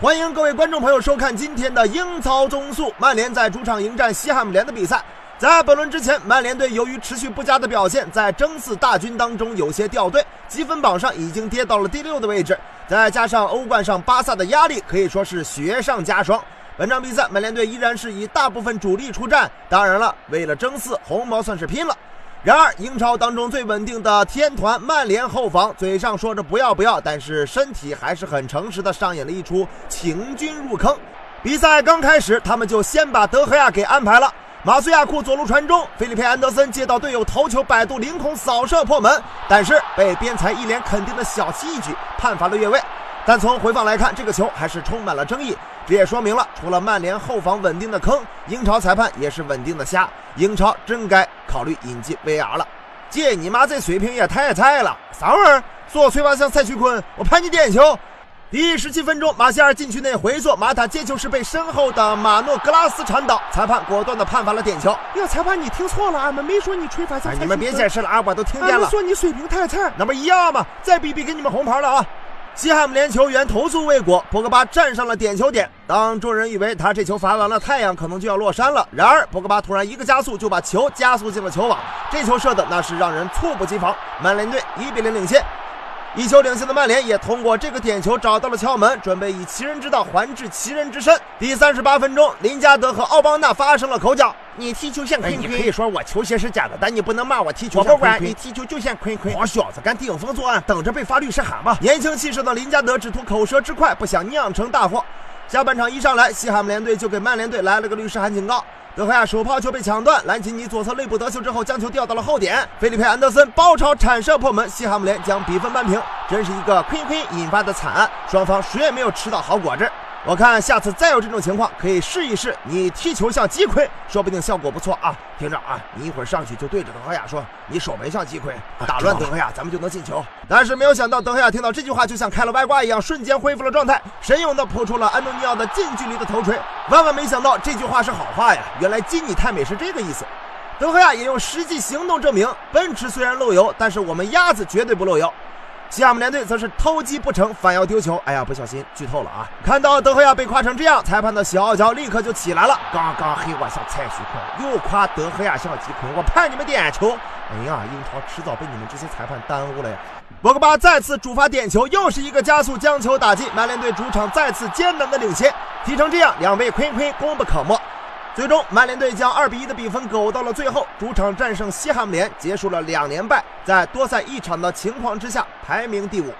欢迎各位观众朋友收看今天的英超综述。曼联在主场迎战西汉姆联的比赛，在本轮之前，曼联队由于持续不佳的表现，在争四大军当中有些掉队，积分榜上已经跌到了第六的位置。再加上欧冠上巴萨的压力，可以说是雪上加霜。本场比赛，曼联队依然是以大部分主力出战。当然了，为了争四，红毛算是拼了。然而，英超当中最稳定的天团曼联后防，嘴上说着不要不要，但是身体还是很诚实的上演了一出请君入坑。比赛刚开始，他们就先把德赫亚给安排了。马苏亚库左路传中，菲利佩安德森接到队友头球摆渡凌空扫射破门，但是被边裁一脸肯定的小七一举判罚了越位。但从回放来看，这个球还是充满了争议。这也说明了，除了曼联后防稳定的坑，英超裁判也是稳定的瞎。英超真该考虑引进 VR 了。借，你妈这水平也太菜了！啥玩意儿？做吹罚像蔡徐坤，我判你点球。第十七分钟，马歇尔禁区内回做，马塔接球时被身后的马诺格拉斯铲倒，裁判果断的判罚了点球。呀，裁判你听错了，俺们没说你吹罚像蔡徐坤。你们别解释了啊，我都听见了。说你水平太菜，那不一样吗？再比比，给你们红牌了啊！西汉姆联球员投诉未果，博格巴站上了点球点。当众人以为他这球罚完了，太阳可能就要落山了，然而博格巴突然一个加速，就把球加速进了球网。这球射的那是让人猝不及防，曼联队一比零领先。一球领先的曼联也通过这个点球找到了窍门，准备以其人之道还治其人之身。第三十八分钟，林加德和奥邦纳发生了口角。你踢球像坤坤，你可以说我球鞋是假的，但你不能骂我踢球我不管，你踢球就像坤坤。好小子，敢顶风作案，等着被发律师函吧！年轻气盛的林加德只图口舌之快，不想酿成大祸。下半场一上来，西汉姆联队就给曼联队来了个律师函警告。德赫亚手抛球被抢断，兰奇尼左侧肋部得球之后，将球调到了后点。菲利佩安德森包抄铲射破门，西汉姆联将比分扳平。真是一个亏亏引发的惨案，双方谁也没有吃到好果子。我看下次再有这种情况，可以试一试你踢球像击盔，说不定效果不错啊！听着啊，你一会儿上去就对着德赫亚说：“你手没像击盔，打乱德赫亚，咱们就能进球。”但是没有想到，德赫亚听到这句话，就像开了外挂一样，瞬间恢复了状态，神勇的扑出了安东尼奥的近距离的头锤。万万没想到，这句话是好话呀！原来基你太美是这个意思。德赫亚也用实际行动证明，奔驰虽然漏油，但是我们鸭子绝对不漏油。西汉姆联队则是偷鸡不成反要丢球，哎呀，不小心剧透了啊！看到德赫亚被夸成这样，裁判的小傲娇立刻就起来了。刚刚黑我像蔡徐坤，又夸德赫亚像吉坤，我判你们点球！哎呀，英超迟早被你们这些裁判耽误了呀！博格巴再次主罚点球，又是一个加速将球打进，曼联队主场再次艰难的领先。踢成这样，两位坤坤功不可没。最终，曼联队将二比一的比分苟到了最后，主场战胜西汉姆联，结束了两连败，在多赛一场的情况之下，排名第五。